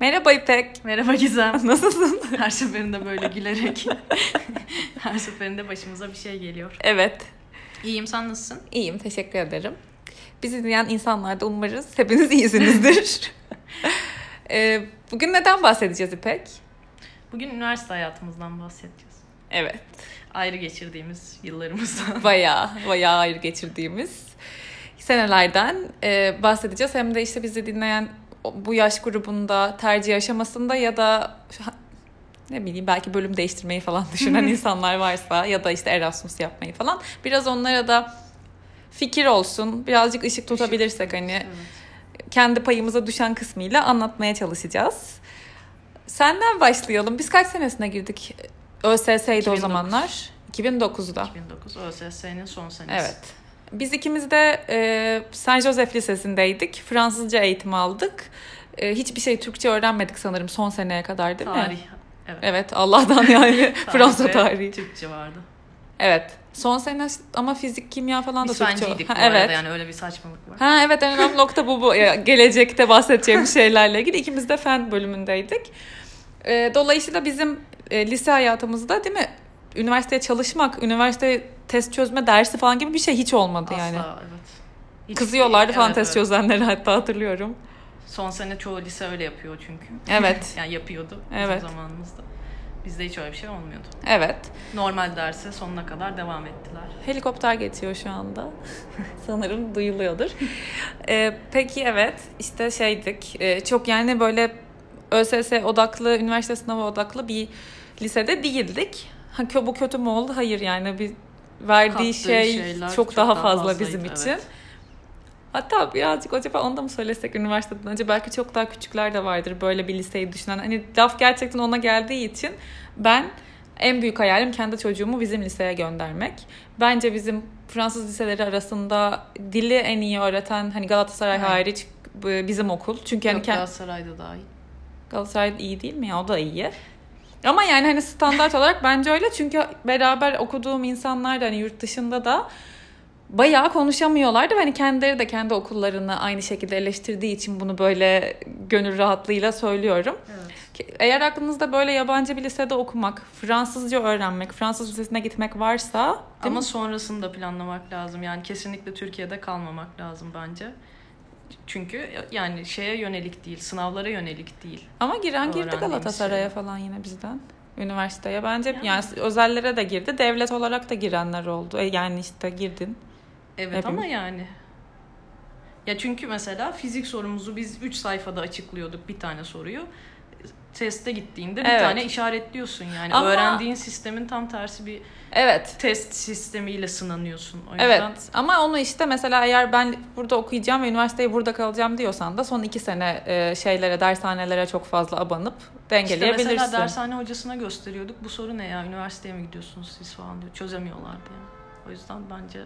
Merhaba İpek. Merhaba Gizem. Nasılsın? Her seferinde böyle gülerek. Her seferinde başımıza bir şey geliyor. Evet. İyiyim sen nasılsın? İyiyim. Teşekkür ederim. Bizi dinleyen insanlar da umarız hepiniz iyisinizdir. Ee, bugün neden bahsedeceğiz İpek? Bugün üniversite hayatımızdan bahsedeceğiz. Evet. Ayrı geçirdiğimiz yıllarımızdan. Bayağı, bayağı ayrı geçirdiğimiz senelerden e, bahsedeceğiz. Hem de işte bizi dinleyen bu yaş grubunda tercih aşamasında ya da ne bileyim belki bölüm değiştirmeyi falan düşünen insanlar varsa ya da işte Erasmus yapmayı falan biraz onlara da fikir olsun. Birazcık ışık tutabilirsek hani Evet. kendi payımıza düşen kısmıyla anlatmaya çalışacağız. Senden başlayalım. Biz kaç senesine girdik? ÖSS'ydi o 2009. zamanlar. 2009'da. 2009 ÖSS'nin son senesi. Evet. Biz ikimiz de e, Saint Joseph Lisesi'ndeydik. Fransızca eğitim aldık. E, hiçbir şey Türkçe öğrenmedik sanırım son seneye kadar değil mi? Tarih. Evet. Evet Allah'tan yani Fransa tarihi. Türkçe vardı. Evet. Son sene ama fizik, kimya falan da Biz Türkçe. bu arada evet. yani öyle bir saçmalık var. Ha evet en önemli nokta bu. bu. Gelecekte bahsedeceğimiz şeylerle ilgili. İkimiz de fen bölümündeydik. E, dolayısıyla bizim e, lise hayatımızda değil mi? Üniversiteye çalışmak, üniversite test çözme dersi falan gibi bir şey hiç olmadı Asla yani. evet. Hiç- Kızıyorlardı falan Evet, test evet. çözenleri hatta hatırlıyorum. Son sene çoğu lise öyle yapıyor çünkü. Evet. Yani yapıyordu Evet. bizim zamanımızda. Bizde hiç öyle bir şey olmuyordu. Evet. Normal derse sonuna kadar devam ettiler. Helikopter geçiyor şu anda. Sanırım duyuluyordur. Ee, peki evet işte şeydik. Ee, çok yani böyle ÖSS odaklı, üniversite sınavı odaklı bir lisede değildik. Ha, kö- bu kötü mü oldu? Hayır yani bir verdiği Kattığı şey çok, çok daha daha fazla fazlaydı, bizim evet. için. Hatta birazcık acaba onu da mı söylesek üniversiteden önce belki çok daha küçükler de vardır böyle bir liseyi düşünen. Hani laf gerçekten ona geldiği için ben en büyük hayalim kendi çocuğumu bizim liseye göndermek. Bence bizim Fransız liseleri arasında dili en iyi öğreten hani Galatasaray Evet. hariç bizim okul. Çünkü hani Yok, kend- Galatasaray'da dahil. Galatasaray iyi değil mi ya? O da iyi. Ama yani hani standart olarak bence öyle. Çünkü beraber okuduğum insanlar da hani yurt dışında da bayağı konuşamıyorlardı. Hani kendileri de kendi okullarını aynı şekilde eleştirdiği için bunu böyle gönül rahatlığıyla söylüyorum. Evet. Eğer aklınızda böyle yabancı bir lisede okumak, Fransızca öğrenmek, Fransız lisesine gitmek varsa Ama mi? sonrasını da planlamak lazım. Yani kesinlikle Türkiye'de kalmamak lazım bence. Çünkü yani şeye yönelik değil, sınavlara yönelik değil. Ama giren girdi Galatasaray'a şey. falan yine bizden. Üniversiteye bence yani. Yani. özellere de girdi. Devlet olarak da girenler oldu. E, Yani işte girdin. Evet Hepimiz. ama yani. Ya çünkü mesela fizik sorumuzu biz 3 sayfada açıklıyorduk bir tane soruyu. Teste gittiğinde bir Evet. tane işaretliyorsun yani. Ama- Öğrendiğin sistemin tam tersi bir Evet. test sistemiyle sınanıyorsun. O yüzden Evet ama onu işte mesela eğer ben burada okuyacağım ve üniversiteyi burada kalacağım diyorsan da son iki sene e, şeylere dershanelere çok fazla abanıp İşte dengeleyebilirsin. mesela dershane hocasına gösteriyorduk. Bu soru ne ya? Üniversiteye mi gidiyorsunuz siz falan diyor. Çözemiyorlardı yani. O yüzden bence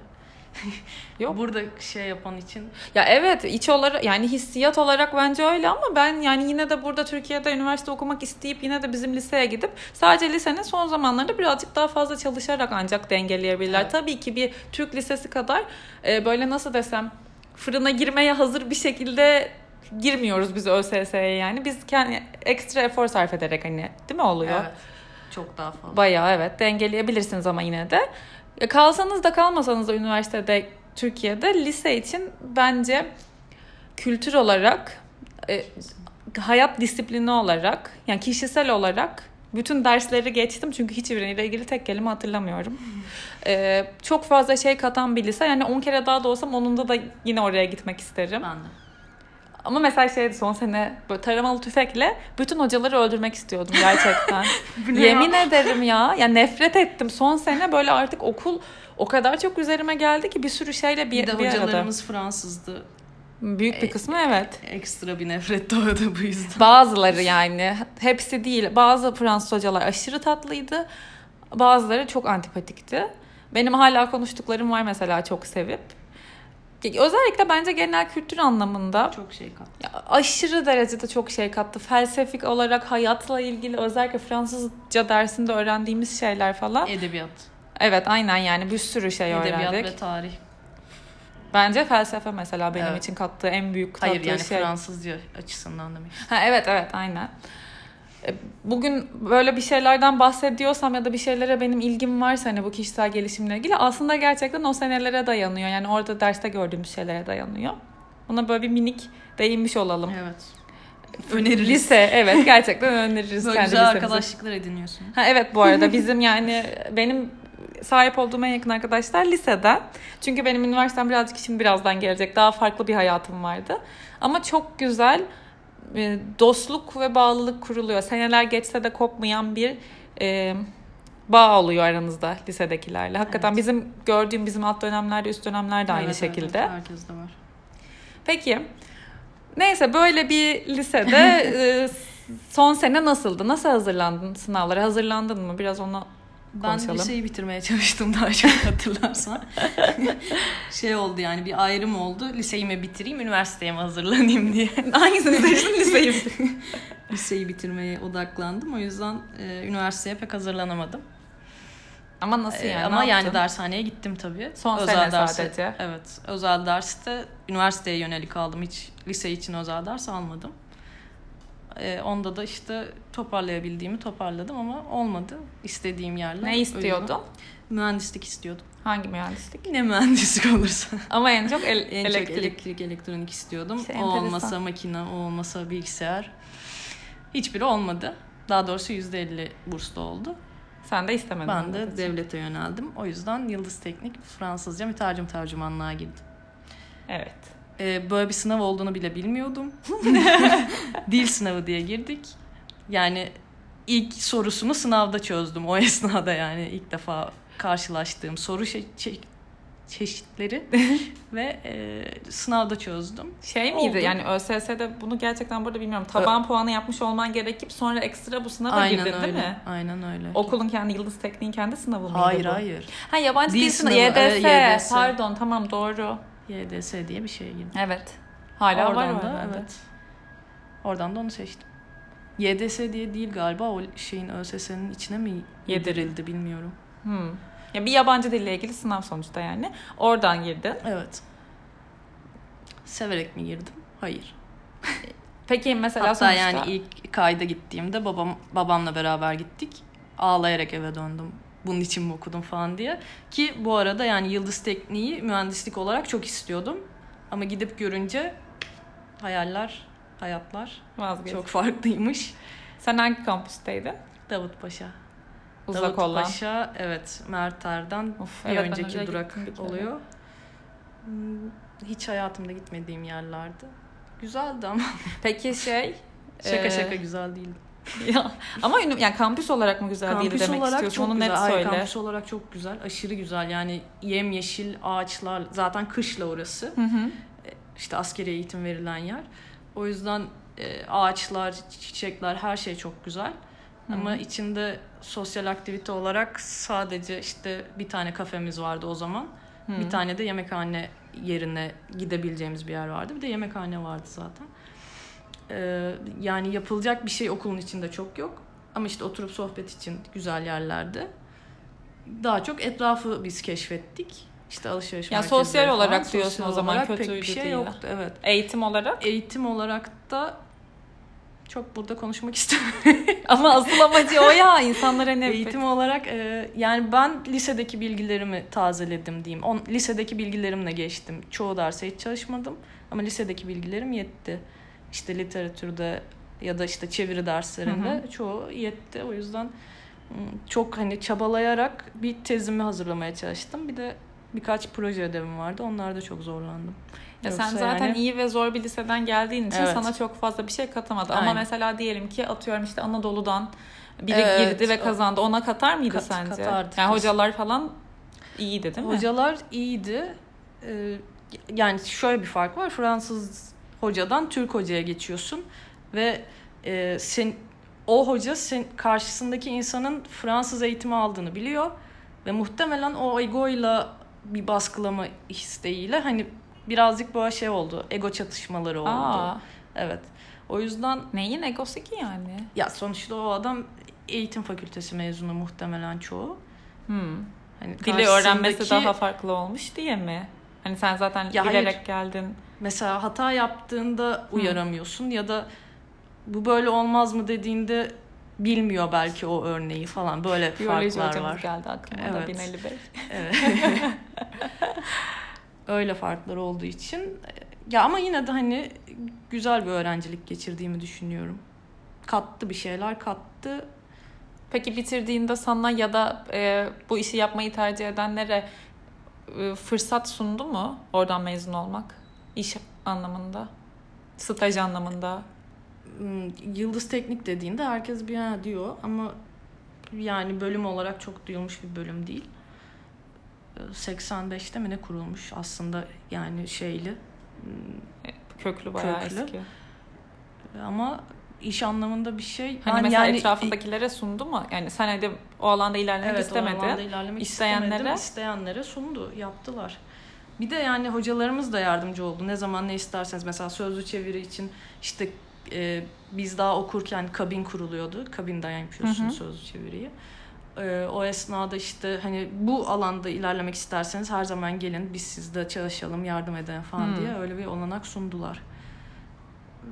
Yok. burada şey yapan için Ya evet iç olarak yani hissiyat olarak bence öyle ama ben yani yine de burada Türkiye'de üniversite okumak isteyip yine de bizim liseye gidip sadece lisenin son zamanlarında birazcık daha fazla çalışarak ancak dengeleyebilirler. Evet. Tabii ki bir Türk lisesi kadar e, böyle nasıl desem fırına girmeye hazır bir şekilde girmiyoruz biz ÖSS'ye yani. Biz kendi ekstra efor sarf ederek hani değil mi oluyor? evet, çok daha fazla. Bayağı evet dengeleyebilirsiniz ama yine de. Ya kalsanız da kalmasanız da üniversitede Türkiye'de lise için bence kültür olarak e, hayat disiplini olarak yani kişisel olarak bütün dersleri geçtim çünkü hiçbiriyle ilgili tek kelime hatırlamıyorum. E, çok fazla şey katan bir lise. Yani 10 kere daha da olsam onunda da yine oraya gitmek isterim. Ben de. Ama mesela şeydi son sene böyle taramalı tüfekle bütün hocaları öldürmek istiyordum gerçekten. Yemin ya? ederim ya. Ya nefret ettim. Son sene böyle artık okul o kadar çok üzerime geldi ki bir sürü şeyle bir, Bir de bir arada. hocalarımız Fransızdı. Büyük bir kısmı evet. Ekstra bir nefret doğdu bu yüzden. Bazıları yani. Hepsi değil. Bazı Fransız hocalar aşırı tatlıydı. Bazıları çok antipatikti. Benim hala konuştuklarım var mesela çok sevip. Özellikle bence genel kültür anlamında Çok şey kat. ya aşırı derecede çok şey kattı. Felsefik olarak hayatla ilgili özellikle Fransızca dersinde öğrendiğimiz şeyler falan. Edebiyat. Evet aynen yani bir sürü şey Edebiyat öğrendik. ve tarih. Bence felsefe mesela benim Evet. için kattığı en büyük kattığı Hayır yani şey. Fransızca açısından demek. Ha, evet evet aynen. E, Bugün böyle bir şeylerden bahsediyorsam ya da bir şeylere benim ilgim varsa hani bu kişisel gelişimle ilgili aslında gerçekten o senelere dayanıyor. Yani orada derste gördüğümüz şeylere dayanıyor. Buna böyle bir minik değinmiş olalım. Evet. Öneririz. Lise evet gerçekten öneririz Böyle kendi güzel lisemizi. arkadaşlıklar ediniyorsun. Ha, evet bu arada bizim yani benim sahip olduğum en yakın arkadaşlar liseden. Çünkü benim üniversitem birazcık şimdi birazdan gelecek. Daha farklı bir hayatım vardı. Ama çok güzel e, dostluk ve bağlılık kuruluyor. Seneler geçse de kopmayan bir e, bağ oluyor aranızda lisedekilerle. Hakikaten Evet. bizim gördüğüm bizim alt dönemlerde üst dönemlerde aynı Evet, şekilde. evet, herkes de var. Peki. Neyse böyle bir lisede e, son sene nasıldı? Nasıl hazırlandın sınavlara? Hazırlandın mı? Biraz onu Ben Konuşalım. liseyi bitirmeye çalıştım daha çok hatırlarsan. şey oldu yani bir ayrım oldu. Liseyi mi bitireyim, üniversiteye mi hazırlanayım diye. hangisini seçtin liseyi? liseyi bitirmeye odaklandım. O yüzden e, üniversiteye pek hazırlanamadım. Ama nasıl E, yani? ama Ne yani dershaneye gittim tabii. Son sene derse- sadece. Evet. Özel derste üniversiteye yönelik aldım. Hiç lise için özel ders almadım. E, onda da işte toparlayabildiğimi toparladım ama olmadı istediğim yerler. Ne istiyordun? Mühendislik istiyordum. Hangi mühendislik? Yine mühendislik olursa. Ama en çok el- En çok elektrik. elektrik, elektronik istiyordum. İşte o enteresan. olmasa makine, o olmasa bilgisayar. Hiçbiri olmadı. Daha doğrusu %50 burslu oldu. Sen de istemedin. Ben de Evet. devlete yöneldim. O yüzden Yıldız Teknik Fransızca mütercim tercümanlığa girdim. Evet. Ee, böyle bir sınav olduğunu bile bilmiyordum. Dil sınavı diye girdik. Yani ilk sorusunu sınavda çözdüm o esnada yani ilk defa karşılaştığım soru çe- çe- çeşitleri ve e, sınavda çözdüm. Şey miydi Oldu. yani ÖSS'de bunu gerçekten burada bilmiyorum. Taban puanı yapmış olman gerekip sonra ekstra bu sınava girdin Aynen değil öyle. mi? Aynen öyle. Okulun kendi Yıldız Tekniğin kendi sınavı mıydı Hayır bu? hayır. Ha yabancı Dil dil sınavı. YDS. evet, YDS. Pardon tamam doğru. YDS diye bir şeye girdim. Evet. Hala var Oradan o da evet. Oradan da onu seçtim. YDS diye değil galiba o şeyin ÖSS'nin içine mi yedirildi bilmiyorum. Hmm. Ya bir yabancı dille ilgili sınav sonuçta yani. Oradan girdin. Evet. Severek mi girdim? Hayır. Peki mesela Hatta sonuçta yani ilk kayda gittiğimde babam babamla beraber gittik. Ağlayarak eve döndüm. Bunun için mi okudum falan diye. Ki bu arada yani Yıldız Tekniği mühendislik olarak çok istiyordum. Ama gidip görünce hayaller, hayatlar vazgeç. çok farklıymış. Sen hangi kampüsteydin? Davutpaşa. Uzak Davut olan. Paşa evet Merter'den Of, bir evet, önceki durak oluyor. Hmm, Hiç hayatımda gitmediğim yerlerdi. Güzeldi ama Peki şey şaka Ee, şaka güzel değildi. ya, ama ünü- yani kampüs olarak mı güzel Kampüs demek olarak istiyorsun? çok Onu güzel. net Hayır, söyle. kampüs olarak çok güzel. Aşırı güzel. Yani yemyeşil ağaçlar. Zaten kışla orası. Hı hı. İşte askeri eğitim verilen yer. O yüzden e, ağaçlar, çiçekler her şey çok güzel. Ama içinde sosyal aktivite olarak sadece işte bir tane kafemiz vardı o zaman. Hı. Bir tane de yemekhane yerine gidebileceğimiz bir yer vardı. Bir de yemekhane vardı zaten. Ee, yani yapılacak bir şey okulun içinde çok yok. Ama işte oturup sohbet için güzel yerlerde. Daha çok etrafı biz keşfettik. İşte alışveriş Ya merkezleri sosyal falan. olarak diyorsun Sosyal o zaman, pek kötüydü bir şey değil. yoktu. Evet. Eğitim olarak. Eğitim olarak da çok burada konuşmak istemiyorum. Ama asıl amacı o ya insanlara ne Eğitim olarak e, yani ben lisedeki bilgilerimi tazeledim diyeyim. On, lisedeki bilgilerimle geçtim. Çoğu derse hiç çalışmadım ama lisedeki bilgilerim yetti. İşte literatürde ya da işte çeviri derslerinde çoğu yetti. O yüzden çok hani çabalayarak bir tezimi hazırlamaya çalıştım. Bir de birkaç proje ödevim vardı. Onlarda çok zorlandım. Ya sen Yoksa zaten yani- iyi ve zor bir liseden geldiğin için Evet. sana çok fazla bir şey katamadı. Ama Aynen. mesela diyelim ki atıyorum işte Anadolu'dan biri Evet, girdi ve kazandı. Ona katar mıydı Kat- sence? katardı yani hocalar falan iyiydi değil mi? Hocalar iyiydi. Ee, yani şöyle bir fark var. Fransız hocadan Türk hocaya geçiyorsun ve e, sen o hoca sen karşısındaki insanın Fransız eğitimi aldığını biliyor ve muhtemelen o egoyla bir baskılama isteğiyle hani birazcık böyle şey oldu. Ego çatışmaları oldu. Aa, Evet. O yüzden neyin egosu ki yani? ya sonuçta o adam eğitim fakültesi mezunu muhtemelen çoğu. Hmm. Hani Dili öğrenmesi daha farklı olmuş diye mi? Hani sen zaten Ya bilerek hayır. geldin. Mesela hata yaptığında uyaramıyorsun ya da bu böyle olmaz mı dediğinde bilmiyor belki o örneği falan. Böyle Biyoloji farklar var. geldi aklıma da Evet. Binali Bey. Evet. Öyle farklar olduğu için ya ama yine de hani güzel bir öğrencilik geçirdiğimi düşünüyorum. Kattı bir şeyler kattı. Peki bitirdiğinde sana ya da e, bu işi yapmayı tercih edenlere e, fırsat sundu mu oradan mezun olmak? İş anlamında, staj anlamında. Hmm, Yıldız Teknik dediğinde herkes bir ha diyor ama yani bölüm olarak çok duyulmuş bir bölüm değil. Ee, 85'te mi ne kurulmuş aslında yani şeyli Hmm, Köklü bayağı Köklü. eski. ama iş anlamında bir şey. Hani Ben mesela yani- etrafındakilere sundu mu? Yani sen hadi o alanda ilerlemek Evet, o istemedi. alanda ilerlemek İsteyenlere? istemedim. İsteyenlere sundu, yaptılar. Bir de yani hocalarımız da yardımcı oldu. Ne zaman ne isterseniz mesela sözlü çeviri için işte e, biz daha okurken kabin kuruluyordu. Kabinden yapıyorsun Hı hı. sözlü çeviriyi. E, o esnada işte hani bu alanda ilerlemek isterseniz her zaman gelin biz sizde çalışalım yardım edelim falan Hı. diye öyle bir olanak sundular. E,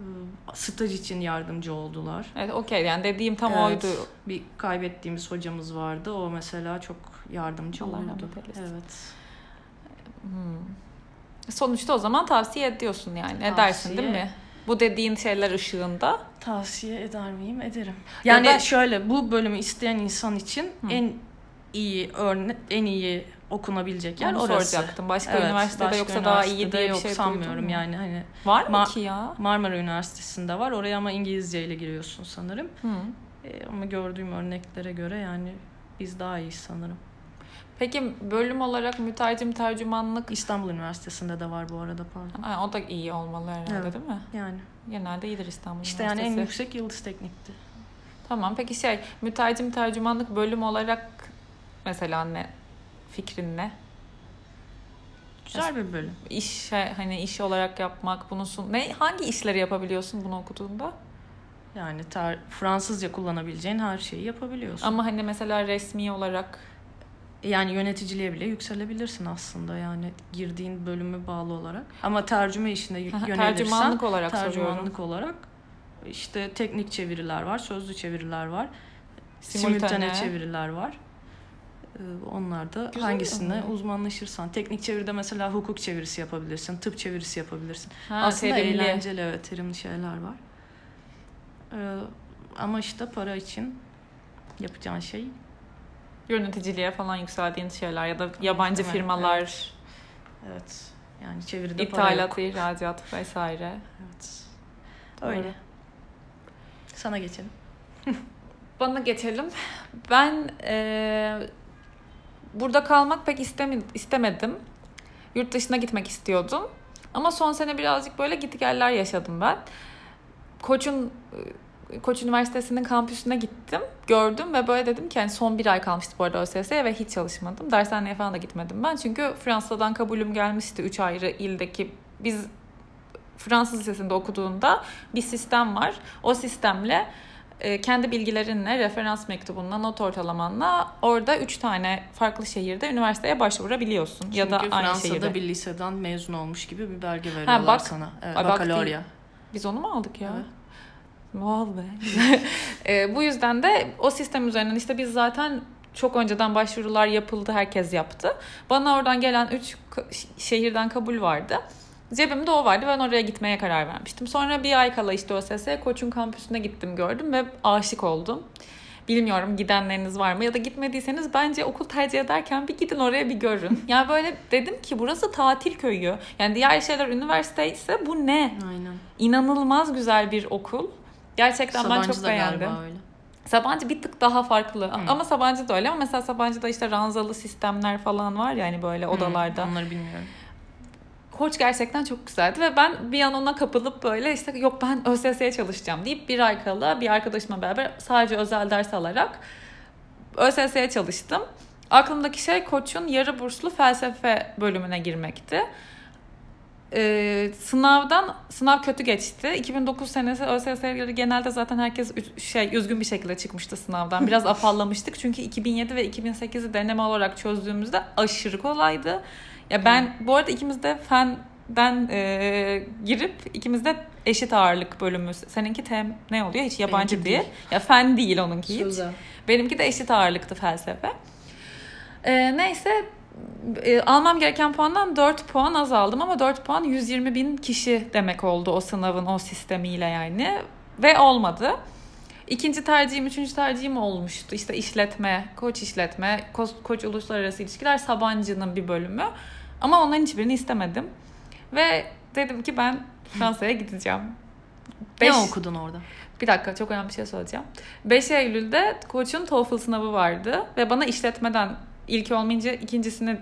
Staj için yardımcı oldular. Evet okey yani dediğim tam Evet. oydu. Bir kaybettiğimiz hocamız vardı. O mesela çok yardımcı Allah oldu. Evet. Hmm. Sonuçta o zaman tavsiye ediyorsun yani. Tavsiye. Edersin değil mi? Bu dediğin şeyler ışığında. Tavsiye eder miyim? Ederim. Ya Yani da- şöyle bu bölümü isteyen insan için Hı. en iyi örnek en iyi okunabilecek yer Onu orası. soracaktım. Başka Evet, üniversitede başka yoksa daha iyi üniversitede diye bir yok şey sanmıyorum yani hani Var mı Ma- ki ya? Marmara Üniversitesi'nde var oraya ama İngilizce ile giriyorsun sanırım. Hı. E, ama gördüğüm örneklere göre yani biz daha iyiyiz sanırım. Peki bölüm olarak mütercim tercümanlık İstanbul Üniversitesi'nde de var bu arada pardon. Ha, o da iyi olmalı herhalde Evet. değil mi? Yani Genelde iyidir İstanbul işte yani en Üniversitesi. yüksek Yıldız Teknik'ti. Tamam peki şey mütercim tercümanlık bölüm olarak mesela ne fikrin ne? Güzel bir bölüm. İş hani iş olarak yapmak bunu sun ne hangi işleri yapabiliyorsun bunu okuduğunda? Yani tar- Fransızca kullanabileceğin her şeyi yapabiliyorsun. Ama hani mesela resmi olarak Yani yöneticiliğe bile yükselebilirsin aslında yani girdiğin bölüme bağlı olarak. Ama tercüme işine yönelirsen tercümanlık olarak tercümanlık soruyorum. olarak işte teknik çeviriler var, sözlü çeviriler var, Simultane. simultane çeviriler var. Ee, Onlar da Güzel hangisine ama. uzmanlaşırsan. Teknik çeviride mesela hukuk çevirisi yapabilirsin, tıp çevirisi yapabilirsin. Ha, Aslında terimli. eğlenceli evet terimli şeyler var. Ee, ama işte para için yapacağın şey yöneticiliğe falan yükseldiğin şeyler ya da yabancı mi? firmalar, evet. Yani çeviride para yok. ithalat, ihracat vesaire. Evet. Doğru. Öyle. Sana geçelim. Bana geçelim. Ben eee, burada kalmak pek istemi- istemedim. Yurt dışına gitmek istiyordum. Ama son sene birazcık böyle gitgeller yaşadım ben. Koç'un Koç Üniversitesi'nin kampüsüne gittim. Gördüm ve böyle dedim ki yani son bir ay kalmıştı bu arada ÖSS'ye ve hiç çalışmadım. Dershaneye falan da gitmedim ben. Çünkü Fransa'dan kabulüm gelmişti. Üç ayrı ildeki biz Fransız Lisesi'nde okuduğunda bir sistem var. O sistemle e, kendi bilgilerinle, referans mektubunla, not ortalamanla orada üç tane farklı şehirde üniversiteye başvurabiliyorsun. ya da Çünkü aynı Fransa'da şehirde. bir liseden mezun olmuş gibi bir belge veriyorlar bak. sana. Ay, bak bakalorya. Biz onu mu aldık ya? Evet. Wow be. E, bu yüzden de o sistem üzerinden işte biz zaten çok önceden başvurular yapıldı. Herkes yaptı. Bana oradan gelen 3 şehirden kabul vardı. Cebimde o vardı. Ben oraya gitmeye karar vermiştim. Sonra bir ay kala işte OSS Koç'un kampüsüne gittim gördüm ve aşık oldum. Bilmiyorum gidenleriniz var mı ya da gitmediyseniz bence okul tercih ederken bir gidin oraya bir görün. Yani böyle dedim ki burası tatil köyü. Yani diğer şeyler üniversite ise bu ne? Aynen. İnanılmaz güzel bir okul. Gerçekten ben Sabancı çok da beğendim. öyle. Sabancı bir tık daha farklı. Hı. Ama Sabancı da öyle ama mesela Sabancı'da işte ranzalı sistemler falan var ya hani böyle odalarda. Hı, onları bilmiyorum. Koç gerçekten çok güzeldi ve ben bir an ona kapılıp böyle işte yok ben ÖSS'ye çalışacağım deyip bir ay kala bir arkadaşımla beraber sadece özel ders alarak ÖSS'ye çalıştım. Aklımdaki şey Koç'un yarı burslu felsefe bölümüne girmekti. Ee, sınavdan sınav kötü geçti. 2009 senesi ÖSS'ye göre genelde zaten herkes şey üzgün bir şekilde çıkmıştı sınavdan. Biraz afallamıştık çünkü 2007 ve 2008'i deneme olarak çözdüğümüzde aşırı kolaydı. Ya ben bu arada ikimiz de fenden e, girip ikimiz de eşit ağırlık bölümü. Seninki tem ne oluyor? Hiç yabancı Benimki değil. değil. Ya fen değil onunki hiç. Sözel. Benimki de eşit ağırlıktı felsefe. Ee, neyse e, almam gereken puandan 4 puan azaldım ama 4 puan 120 bin kişi demek oldu o sınavın o sistemiyle yani ve olmadı. İkinci tercihim, üçüncü tercihim olmuştu. İşte işletme, koç işletme, koç, koç uluslararası ilişkiler Sabancı'nın bir bölümü. Ama onların hiçbirini istemedim. Ve dedim ki ben Fransa'ya gideceğim. Ne Beş- okudun orada? bir dakika çok önemli bir şey söyleyeceğim. 5 Eylül'de koçun TOEFL sınavı vardı ve bana işletmeden ilki olmayınca ikincisini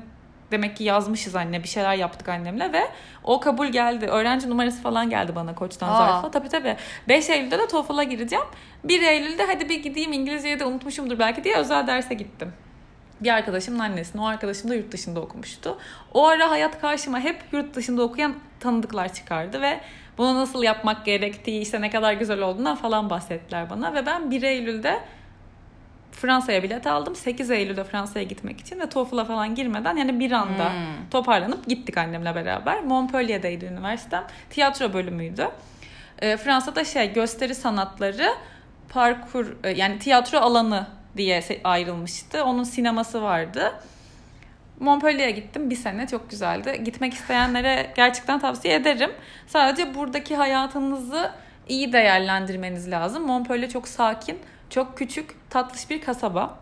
demek ki yazmışız anne bir şeyler yaptık annemle ve o kabul geldi. Öğrenci numarası falan geldi bana koçtan Aa. zarfla. Tabii tabii. 5 Eylül'de de TOEFL'a gireceğim. 1 Eylül'de hadi bir gideyim İngilizceyi de unutmuşumdur belki diye özel derse gittim. Bir arkadaşımın annesine, o arkadaşım da yurt dışında okumuştu. O ara hayat karşıma hep yurt dışında okuyan tanıdıklar çıkardı ve bunu nasıl yapmak gerektiği, işte ne kadar güzel olduğundan falan bahsettiler bana. Ve ben 1 Eylül'de Fransa'ya bilet aldım. 8 Eylül'de Fransa'ya gitmek için ve TOEFL'a falan girmeden yani bir anda Hmm. toparlanıp gittik annemle beraber. Montpellier'deydi üniversitem. Tiyatro bölümüydü. Ee, Fransa'da şey gösteri sanatları parkur e, yani tiyatro alanı diye ayrılmıştı. Onun sineması vardı. Montpellier'e gittim bir sene çok güzeldi. Gitmek isteyenlere gerçekten tavsiye ederim. Sadece buradaki hayatınızı iyi değerlendirmeniz lazım. Montpellier çok sakin, çok küçük, tatlış bir kasaba.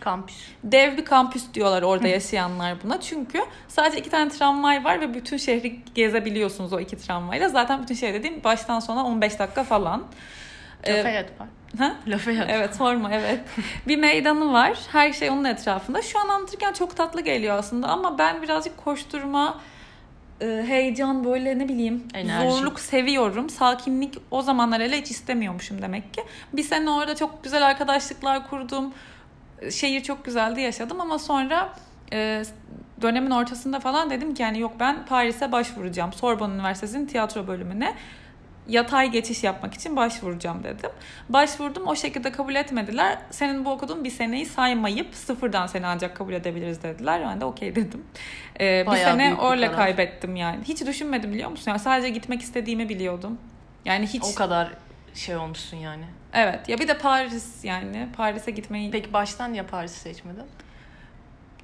Kampüs. Dev bir kampüs diyorlar orada yaşayanlar buna. Çünkü sadece iki tane tramvay var ve bütün şehri gezebiliyorsunuz o iki tramvayla. Zaten bütün şehir dediğim baştan sona 15 dakika falan. Ee, Lafayette var. ha? Lafayette. Evet sorma evet. bir meydanı var. Her şey onun etrafında. Şu an anlatırken çok tatlı geliyor aslında ama ben birazcık koşturma, heyecan böyle ne bileyim Enerji. zorluk seviyorum. Sakinlik o zamanlar hele hiç istemiyormuşum demek ki. Bir sene orada çok güzel arkadaşlıklar kurdum. Şehir çok güzeldi yaşadım ama sonra e, dönemin ortasında falan dedim ki yani yok ben Paris'e başvuracağım. Sorbonne Üniversitesi'nin tiyatro bölümüne yatay geçiş yapmak için başvuracağım dedim. Başvurdum o şekilde kabul etmediler. Senin bu okuduğun bir seneyi saymayıp sıfırdan seni ancak kabul edebiliriz dediler. Ben de okey dedim. Ee, bir sene bir karar. kaybettim yani. Hiç düşünmedim biliyor musun? Yani sadece gitmek istediğimi biliyordum. Yani hiç O kadar şey olmuşsun yani. evet ya bir de Paris yani Paris'e gitmeyi Peki baştan niye Paris'i seçmedin?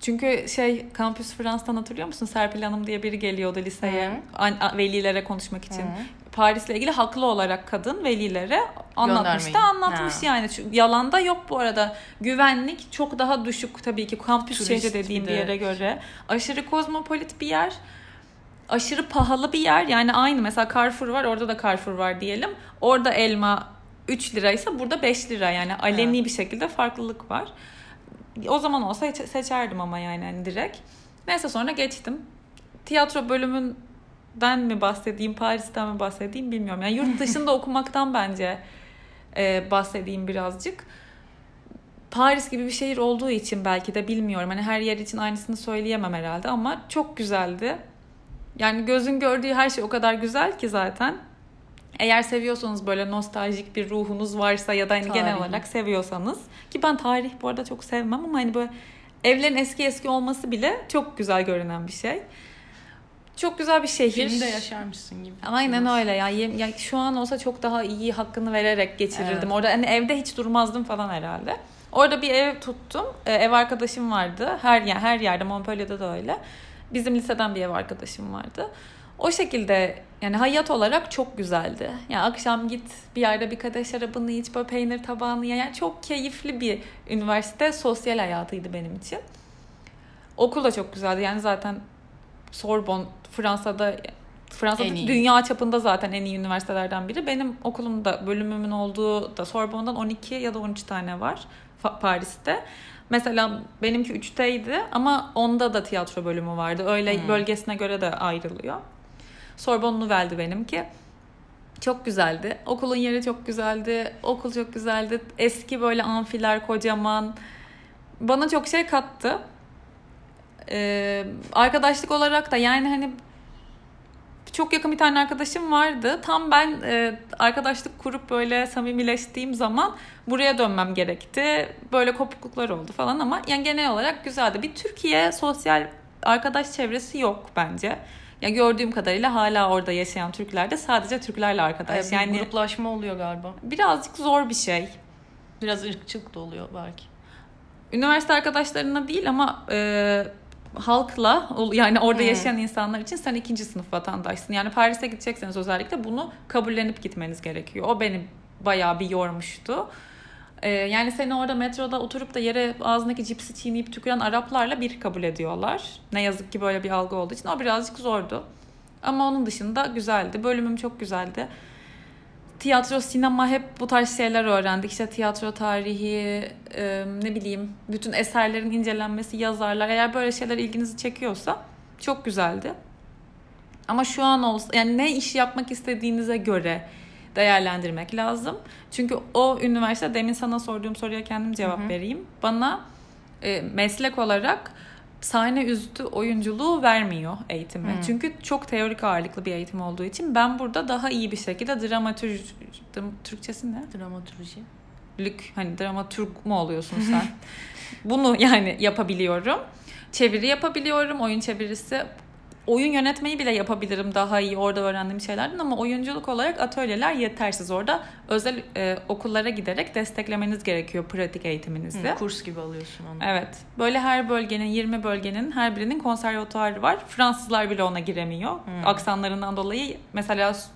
Çünkü şey Campus France'tan hatırlıyor musun? Serpil Hanım diye biri geliyordu liseye. An- velilere konuşmak için. Hı. Paris'le ilgili haklı olarak kadın velilere anlatmıştı. Göndermeyi. Anlatmış Ha. yani. Çünkü yalanda yok bu arada. Güvenlik çok daha düşük tabii ki kampüs şehri dediğim bir yere göre. Aşırı kozmopolit bir yer. Aşırı pahalı bir yer. Yani aynı mesela Carrefour var orada da Carrefour var diyelim. Orada elma 3 liraysa burada 5 lira yani aleni bir şekilde farklılık var. O zaman olsa seç- seçerdim ama yani hani direkt. Neyse sonra geçtim. Tiyatro bölümünden mi bahsedeyim, Paris'ten mi bahsedeyim bilmiyorum. Yani yurt dışında okumaktan bence e, bahsedeyim birazcık. Paris gibi bir şehir olduğu için belki de bilmiyorum. Hani her yer için aynısını söyleyemem herhalde ama çok güzeldi. Yani gözün gördüğü her şey o kadar güzel ki zaten. Eğer seviyorsanız böyle nostaljik bir ruhunuz varsa ya da hani genel olarak seviyorsanız ki ben tarih bu arada çok sevmem ama hani böyle evlerin eski eski olması bile çok güzel görünen bir şey. Çok güzel bir şehir. Filmde yaşarmışsın gibi. Aynen Biraz. öyle ya. Ya şu an olsa çok daha iyi hakkını vererek geçirirdim. Evet. Orada hani evde hiç durmazdım falan herhalde. Orada bir ev tuttum. Ee, ev arkadaşım vardı. Her yer her yerde Montpellier'de de öyle. Bizim liseden bir ev arkadaşım vardı. O şekilde yani hayat olarak çok güzeldi. Yani akşam git bir yerde bir kadeh şarabını iç, böyle peynir tabağını ye. Yani çok keyifli bir üniversite sosyal hayatıydı benim için. Okul da çok güzeldi. Yani zaten Sorbonne Fransa'da Fransa'da dünya çapında zaten en iyi üniversitelerden biri. Benim okulumda bölümümün olduğu da Sorbonne'dan 12 ya da 13 tane var Paris'te. Mesela benimki 3'teydi ama onda da tiyatro bölümü vardı. Öyle Hmm. bölgesine göre de ayrılıyor. Sorbonne Nouvelle'di benimki. Çok güzeldi. Okulun yeri çok güzeldi. Okul çok güzeldi. Eski böyle amfiler kocaman. Bana çok şey kattı. Ee, arkadaşlık olarak da yani hani çok yakın bir tane arkadaşım vardı. Tam ben e, arkadaşlık kurup böyle samimileştiğim zaman buraya dönmem gerekti. Böyle kopukluklar oldu falan ama yani genel olarak güzeldi. Bir Türkiye sosyal arkadaş çevresi yok bence. Ya gördüğüm kadarıyla hala orada yaşayan Türkler de sadece Türklerle arkadaş. Bir yani gruplaşma oluyor galiba. birazcık zor bir şey. Biraz ırkçılık da oluyor belki. Üniversite arkadaşlarına değil ama e, halkla yani orada Hmm. yaşayan insanlar için sen ikinci sınıf vatandaşsın. Yani Paris'e gidecekseniz özellikle bunu kabullenip gitmeniz gerekiyor. O beni bayağı bir yormuştu. E, yani seni orada metroda oturup da yere ağzındaki cipsi çiğneyip tüküren Araplarla bir kabul ediyorlar. Ne yazık ki böyle bir algı olduğu için o birazcık zordu. Ama onun dışında güzeldi. Bölümüm çok güzeldi. Tiyatro, sinema hep bu tarz şeyler öğrendik. İşte tiyatro tarihi, e, ne bileyim bütün eserlerin incelenmesi, yazarlar. Eğer böyle şeyler ilginizi çekiyorsa çok güzeldi. Ama şu an olsa yani ne iş yapmak istediğinize göre değerlendirmek lazım. Çünkü o üniversite demin sana sorduğum soruya kendim cevap Hı hı. vereyim. Bana e, meslek olarak sahne üstü oyunculuğu vermiyor eğitimi. Hmm. Çünkü çok teorik ağırlıklı bir eğitim olduğu için ben burada daha iyi bir şekilde dramatürj Türkçesi ne? Dramaturji. Lük hani dramatürk mu oluyorsun sen? Bunu yani yapabiliyorum. Çeviri yapabiliyorum. Oyun çevirisi oyun yönetmeyi bile yapabilirim daha iyi orada öğrendiğim şeylerden ama oyunculuk olarak atölyeler yetersiz orada özel e, okullara giderek desteklemeniz gerekiyor pratik eğitiminizi. Hı, kurs gibi alıyorsun onu. Evet. Böyle her bölgenin 20 bölgenin her birinin konservatuarı var. Fransızlar bile ona giremiyor. Hmm. Aksanlarından dolayı mesela s-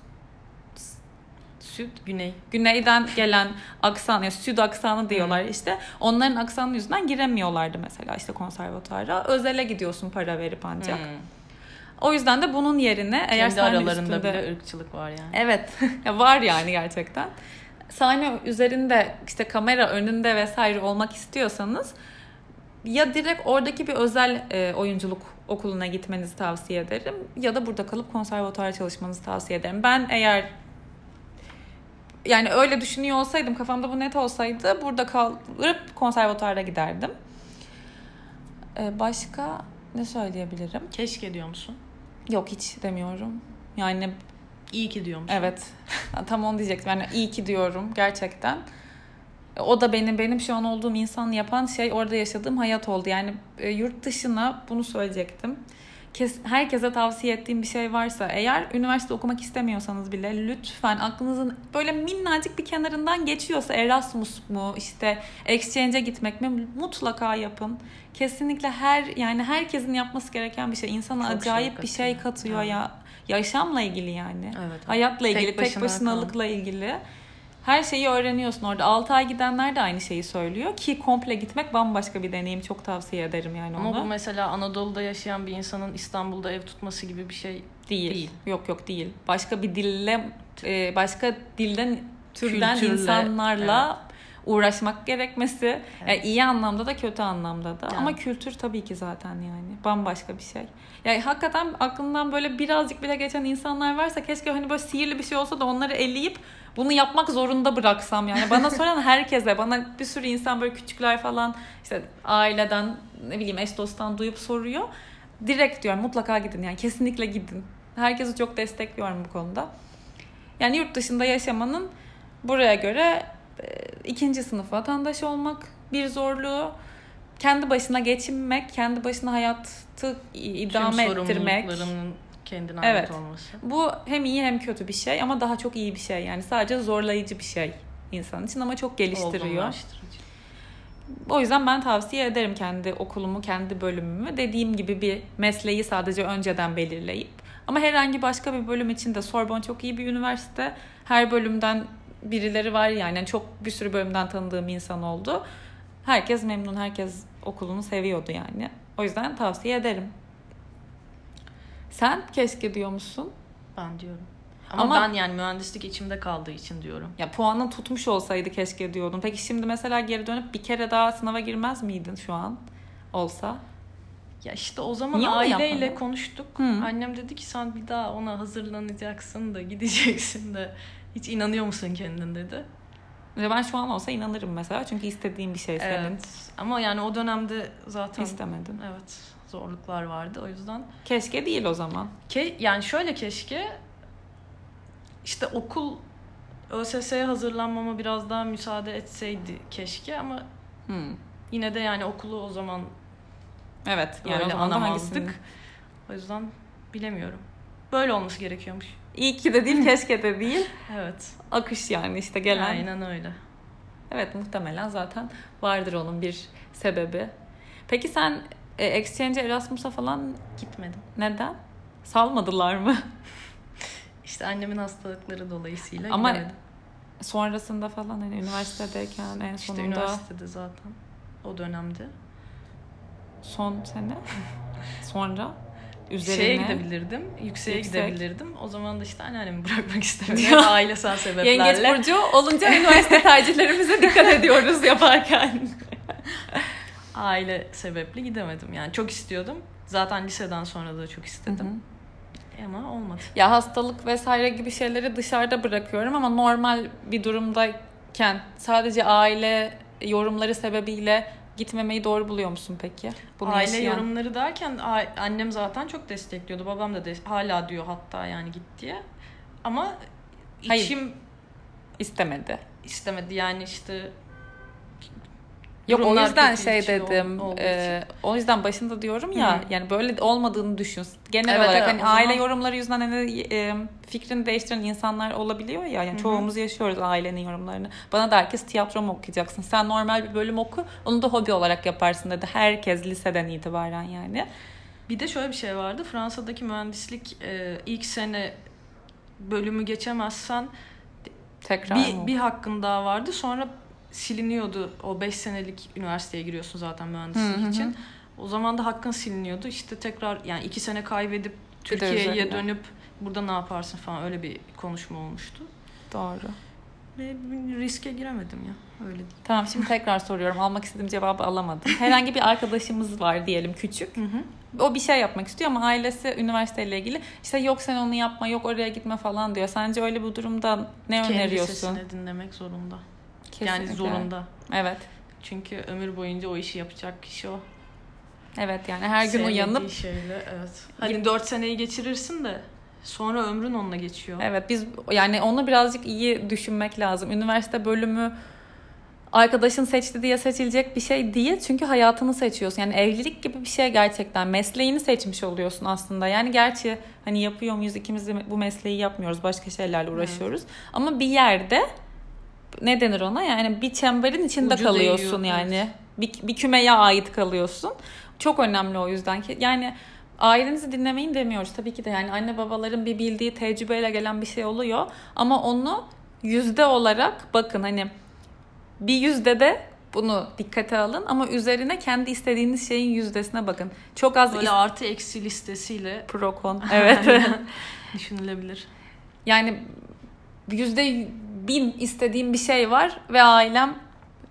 süt Güney. güneyden gelen aksan ya süd aksanı diyorlar işte. Onların aksanı yüzünden giremiyorlardı mesela işte konservatuara. Özele gidiyorsun para verip ancak. Hmm. O yüzden de bunun yerine eğer Kendi sahne aralarında üstünde bile ırkçılık var yani. Evet. ya var yani gerçekten. Sahne üzerinde işte kamera önünde vesaire olmak istiyorsanız ya direkt oradaki bir özel e, oyunculuk okuluna gitmenizi tavsiye ederim ya da burada kalıp konservatuara çalışmanızı tavsiye ederim. Ben eğer yani öyle düşünüyor olsaydım kafamda bu net olsaydı burada kalıp konservatuara giderdim. E, başka ne söyleyebilirim? Keşke diyor musun? Yok hiç demiyorum. Yani İyi ki diyor musun? Evet. Tam onu diyecektim. Yani iyi ki diyorum gerçekten. O da benim benim şu an olduğum insan yapan şey orada yaşadığım hayat oldu. Yani e, yurt dışına bunu söyleyecektim. Kes, herkese tavsiye ettiğim bir şey varsa eğer üniversite okumak istemiyorsanız bile lütfen aklınızın böyle minnacık bir kenarından geçiyorsa Erasmus mu işte exchange'e gitmek mi mutlaka yapın. Kesinlikle her yani herkesin yapması gereken bir şey. İnsana Çok şey acayip bir şey katıyor. Evet. ya. Yaşamla ilgili yani. Evet. Hayatla Tek ilgili, tek, başına başınalıkla ilgili. Her şeyi öğreniyorsun orada. 6 ay gidenler de aynı şeyi söylüyor ki komple gitmek bambaşka bir deneyim. Çok tavsiye ederim yani Ama onu. bu mesela Anadolu'da yaşayan bir insanın İstanbul'da ev tutması gibi bir şey değil. değil. Yok yok değil. Başka bir dille e, başka dilden türden Kültürle, insanlarla uğraşmak gerekmesi. Evet. Yani iyi anlamda da kötü anlamda da. Yani. Ama kültür tabii ki zaten yani. Bambaşka bir şey. Yani hakikaten aklından böyle birazcık bile geçen insanlar varsa keşke hani böyle sihirli bir şey olsa da onları eleyip bunu yapmak zorunda bıraksam yani. Bana soran herkese, bana bir sürü insan böyle küçükler falan işte aileden ne bileyim eş dosttan duyup soruyor. Direkt diyorum mutlaka gidin yani kesinlikle gidin. Herkesi çok destekliyorum bu konuda. Yani yurt dışında yaşamanın buraya göre ikinci sınıf vatandaş olmak bir zorluğu. Kendi başına geçinmek, kendi başına hayatı idame Tüm ettirmek. kendine Evet. ait olması. Bu hem iyi hem kötü bir şey ama daha çok iyi bir şey. Yani sadece zorlayıcı bir şey insan için ama çok geliştiriyor. O yüzden ben tavsiye ederim kendi okulumu, kendi bölümümü. Dediğim gibi bir mesleği sadece önceden belirleyip. Ama herhangi başka bir bölüm için de Sorbonne çok iyi bir üniversite. Her bölümden birileri var yani. Yani Çok bir sürü bölümden tanıdığım insan oldu. Herkes memnun, herkes okulunu seviyordu yani. O yüzden tavsiye ederim. Sen keşke diyor musun? Ben diyorum. Ama, Ama- ben yani mühendislik içimde kaldığı için diyorum. Ya puanın tutmuş olsaydı keşke diyordum. Peki şimdi mesela geri dönüp bir kere daha sınava girmez miydin şu an? Olsa. Ya işte o zaman Niye aileyle konuştuk. Hı. Annem dedi ki sen bir daha ona hazırlanacaksın da gideceksin de hiç inanıyor musun kendin dedi. Ve ben şu an olsa inanırım mesela. Çünkü istediğim bir şey senin. Evet. Ama yani o dönemde zaten İstemedin. evet zorluklar vardı o yüzden. Keşke değil o zaman. Ke yani şöyle keşke işte okul ÖSS'ye hazırlanmama biraz daha müsaade etseydi keşke ama Hmm. yine de yani okulu o zaman Evet. Yani Öyle o zaman da anlamazdık. hangisini? O yüzden bilemiyorum. Böyle olması gerekiyormuş. İyi ki de değil, keşke de değil. Evet. Akış yani işte gelen. Aynen öyle. Evet muhtemelen zaten vardır onun bir sebebi. Peki sen e, Exchange Erasmus'a falan Gitmedim. neden? Salmadılar mı? İşte annemin hastalıkları dolayısıyla Ama gidemedim. Sonrasında falan hani üniversitedeyken en İşte sonunda üniversitede zaten o dönemde. Son sene sonra üzerine Şeye gidebilirdim, yükseğe Yüksek. gidebilirdim. O zaman da işte anneannemi bırakmak istemedim. Hep Ailesel sebeplerle. Yengeç burcu olunca üniversite tercihlerimize dikkat ediyoruz yaparken. Aile sebeple gidemedim. Yani çok istiyordum. Zaten liseden sonra da çok istedim. Ama olmadı. Ya hastalık vesaire gibi şeyleri dışarıda bırakıyorum ama normal bir durumdayken sadece aile yorumları sebebiyle gitmemeyi doğru buluyor musun peki? Bunu Aile yaşayan- yorumları derken annem zaten çok destekliyordu. Babam da de- hala diyor hatta yani git diye. Ama Hayır. içim istemedi. istemedi yani işte Yok o durumlar yüzden şey dedim. olduğu e, o yüzden başında diyorum ya Hı. yani böyle olmadığını düşün. Genel Evet, olarak evet, hani o zaman- aile yorumları yüzünden hani e, fikrini değiştiren insanlar olabiliyor ya. Yani hı. çoğumuz yaşıyoruz ailenin yorumlarını. Bana da herkes tiyatro mu okuyacaksın? Sen normal bir bölüm oku. Onu da hobi olarak yaparsın dedi. Herkes liseden itibaren yani. Bir de şöyle bir şey vardı. Fransa'daki mühendislik e, ilk sene bölümü geçemezsen Tekrar bir, mı? bir hakkın daha vardı. Sonra siliniyordu. O 5 senelik üniversiteye giriyorsun zaten mühendislik Hı hı için. O zaman da hakkın siliniyordu. İşte tekrar yani 2 sene kaybedip Türkiye'ye dönüp burada ne yaparsın falan öyle bir konuşma olmuştu. Doğru. Ve riske giremedim ya. Öyle değil. Tamam şimdi tekrar soruyorum. Almak istediğim cevabı alamadım. Herhangi bir arkadaşımız var diyelim küçük. Hı hı. O bir şey yapmak istiyor ama ailesi üniversiteyle ilgili işte yok sen onu yapma yok oraya gitme falan diyor. Sence öyle bir durumda ne Kendi öneriyorsun? sesini dinlemek zorunda. Kesinlikle. Yani zorunda. Evet. Çünkü ömür boyunca o işi yapacak kişi o. Evet yani her gün Sevmediği uyanıp şeyle evet. Hadi 4 seneyi geçirirsin de sonra ömrün onunla geçiyor. evet biz yani onu birazcık iyi düşünmek lazım. Üniversite bölümü arkadaşın seçti diye seçilecek bir şey değil. Çünkü hayatını seçiyorsun. Yani evlilik gibi bir şey gerçekten. Mesleğini seçmiş oluyorsun aslında. Yani gerçi hani yapıyor muyuz ikimiz de bu mesleği yapmıyoruz. Başka şeylerle uğraşıyoruz. Ama bir yerde ne denir ona? Yani bir çemberin içinde Ucu kalıyorsun değiyor, yani. evet. Bir, bir kümeye ait kalıyorsun. Çok önemli o yüzden ki. Yani ailenizi dinlemeyin demiyoruz. Tabii ki de yani anne babaların bir bildiği tecrübeyle gelen bir şey oluyor. Ama onu yüzde olarak bakın hani bir yüzde de bunu dikkate alın ama üzerine kendi istediğiniz şeyin yüzdesine bakın. Çok az Böyle is- artı eksi listesiyle pro kon. Evet. düşünülebilir. yani yüzde bin istediğim bir şey var ve ailem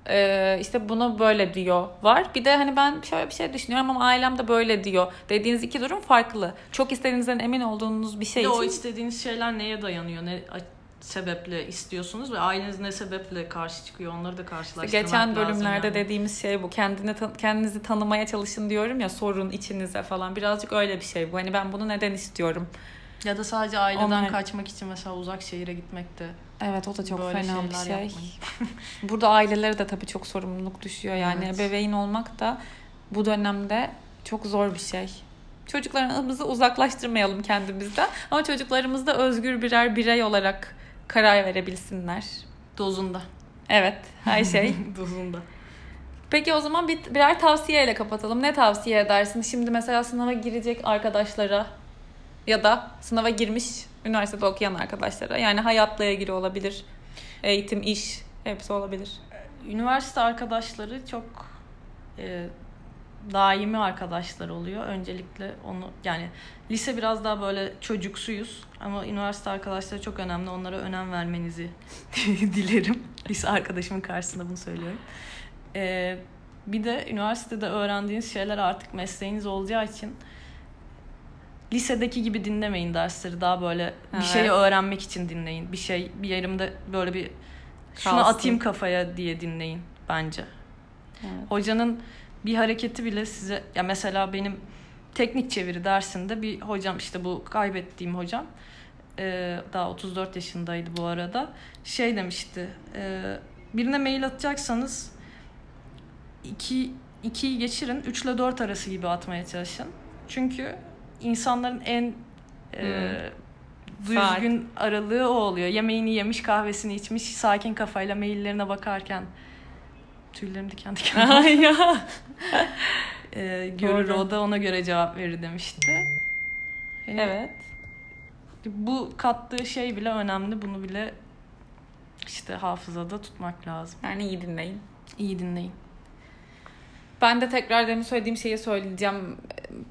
e, işte bunu böyle diyor var. Bir de hani ben şöyle bir şey düşünüyorum ama ailem de böyle diyor. Dediğiniz iki durum farklı. Çok istediğinizden emin olduğunuz bir Bir şey o için istediğiniz şeyler neye dayanıyor? Ne sebeple istiyorsunuz ve aileniz ne sebeple karşı çıkıyor? Onları da karşılaştırmak Geçen lazım bölümlerde yani. dediğimiz şey bu. Kendini kendinizi tanımaya çalışın diyorum ya sorun içinize falan. Birazcık öyle bir şey bu. Hani ben bunu neden istiyorum? Ya da sadece aileden Onlar- kaçmak için mesela uzak şehire gitmek de Evet o da çok böyle fena bir şey. Burada ailelere de tabii çok sorumluluk düşüyor. Yani Evet. ebeveyn olmak da bu dönemde çok zor bir şey. Çocuklarımızı uzaklaştırmayalım kendimizden. Ama çocuklarımız da özgür birer birey olarak karar verebilsinler. Dozunda. Evet her şey. Dozunda. Peki o zaman bir, birer tavsiyeyle kapatalım. Ne tavsiye edersin? Şimdi mesela sınava girecek arkadaşlara ya da sınava girmiş üniversitede okuyan arkadaşlara. Yani hayatla ilgili olabilir. Eğitim, iş hepsi olabilir. Üniversite arkadaşları çok e, daimi arkadaşlar oluyor. Öncelikle onu yani lise biraz daha böyle çocuksuyuz ama üniversite arkadaşları çok önemli. Onlara önem vermenizi dilerim. Lise arkadaşımın karşısında bunu söylüyorum. E, bir de üniversitede öğrendiğiniz şeyler artık mesleğiniz olacağı için lisedeki gibi dinlemeyin dersleri. Daha böyle bir Evet. şeyi öğrenmek için dinleyin. Bir şey bir yerimde böyle bir şunu Kalsın. atayım kafaya diye dinleyin bence. Evet. Hocanın bir hareketi bile size ya mesela benim teknik çeviri dersinde bir hocam işte bu kaybettiğim hocam e, daha 34 yaşındaydı bu arada şey demişti e, birine mail atacaksanız iki 2'yi geçirin 3 ile 4 arası gibi atmaya çalışın. Çünkü insanların en e, düzgün aralığı o oluyor. Yemeğini yemiş, kahvesini içmiş, sakin kafayla maillerine bakarken tüylerim diken diken. E, görür Doğru. o da ona göre cevap verir demişti. Hani Evet. Bu kattığı şey bile önemli. Bunu bile işte hafızada tutmak lazım. Yani iyi dinleyin. İyi dinleyin. Ben de tekrar demin söylediğim şeyi söyleyeceğim.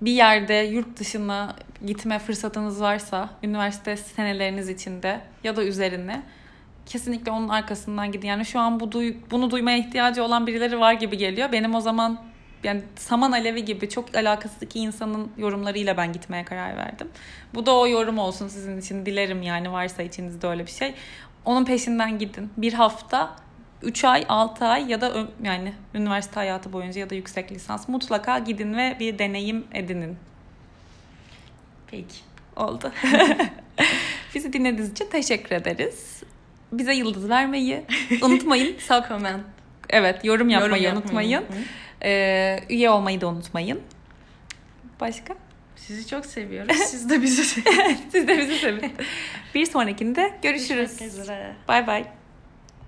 Bir yerde yurt dışına gitme fırsatınız varsa üniversite seneleriniz içinde ya da üzerine kesinlikle onun arkasından gidin. Yani şu an bu duy- bunu duymaya ihtiyacı olan birileri var gibi geliyor. Benim o zaman yani saman alevi gibi çok alakasız iki insanın yorumlarıyla ben gitmeye karar verdim. Bu da o yorum olsun sizin için. Dilerim yani varsa içinizde öyle bir şey. Onun peşinden gidin. Bir hafta 3 ay, 6 ay ya da yani üniversite hayatı boyunca ya da yüksek lisans mutlaka gidin ve bir deneyim edinin. Peki. Oldu. Bizi dinlediğiniz için teşekkür ederiz. Bize yıldız vermeyi unutmayın. Sağ Comment. Evet, yorum yapmayı Yorum unutmayın. Ee, üye olmayı da unutmayın. Başka? Sizi çok seviyoruz. Siz de bizi seviyorsunuz. Siz de bizi sevin. Bir sonrakinde görüşürüz. Bay bay.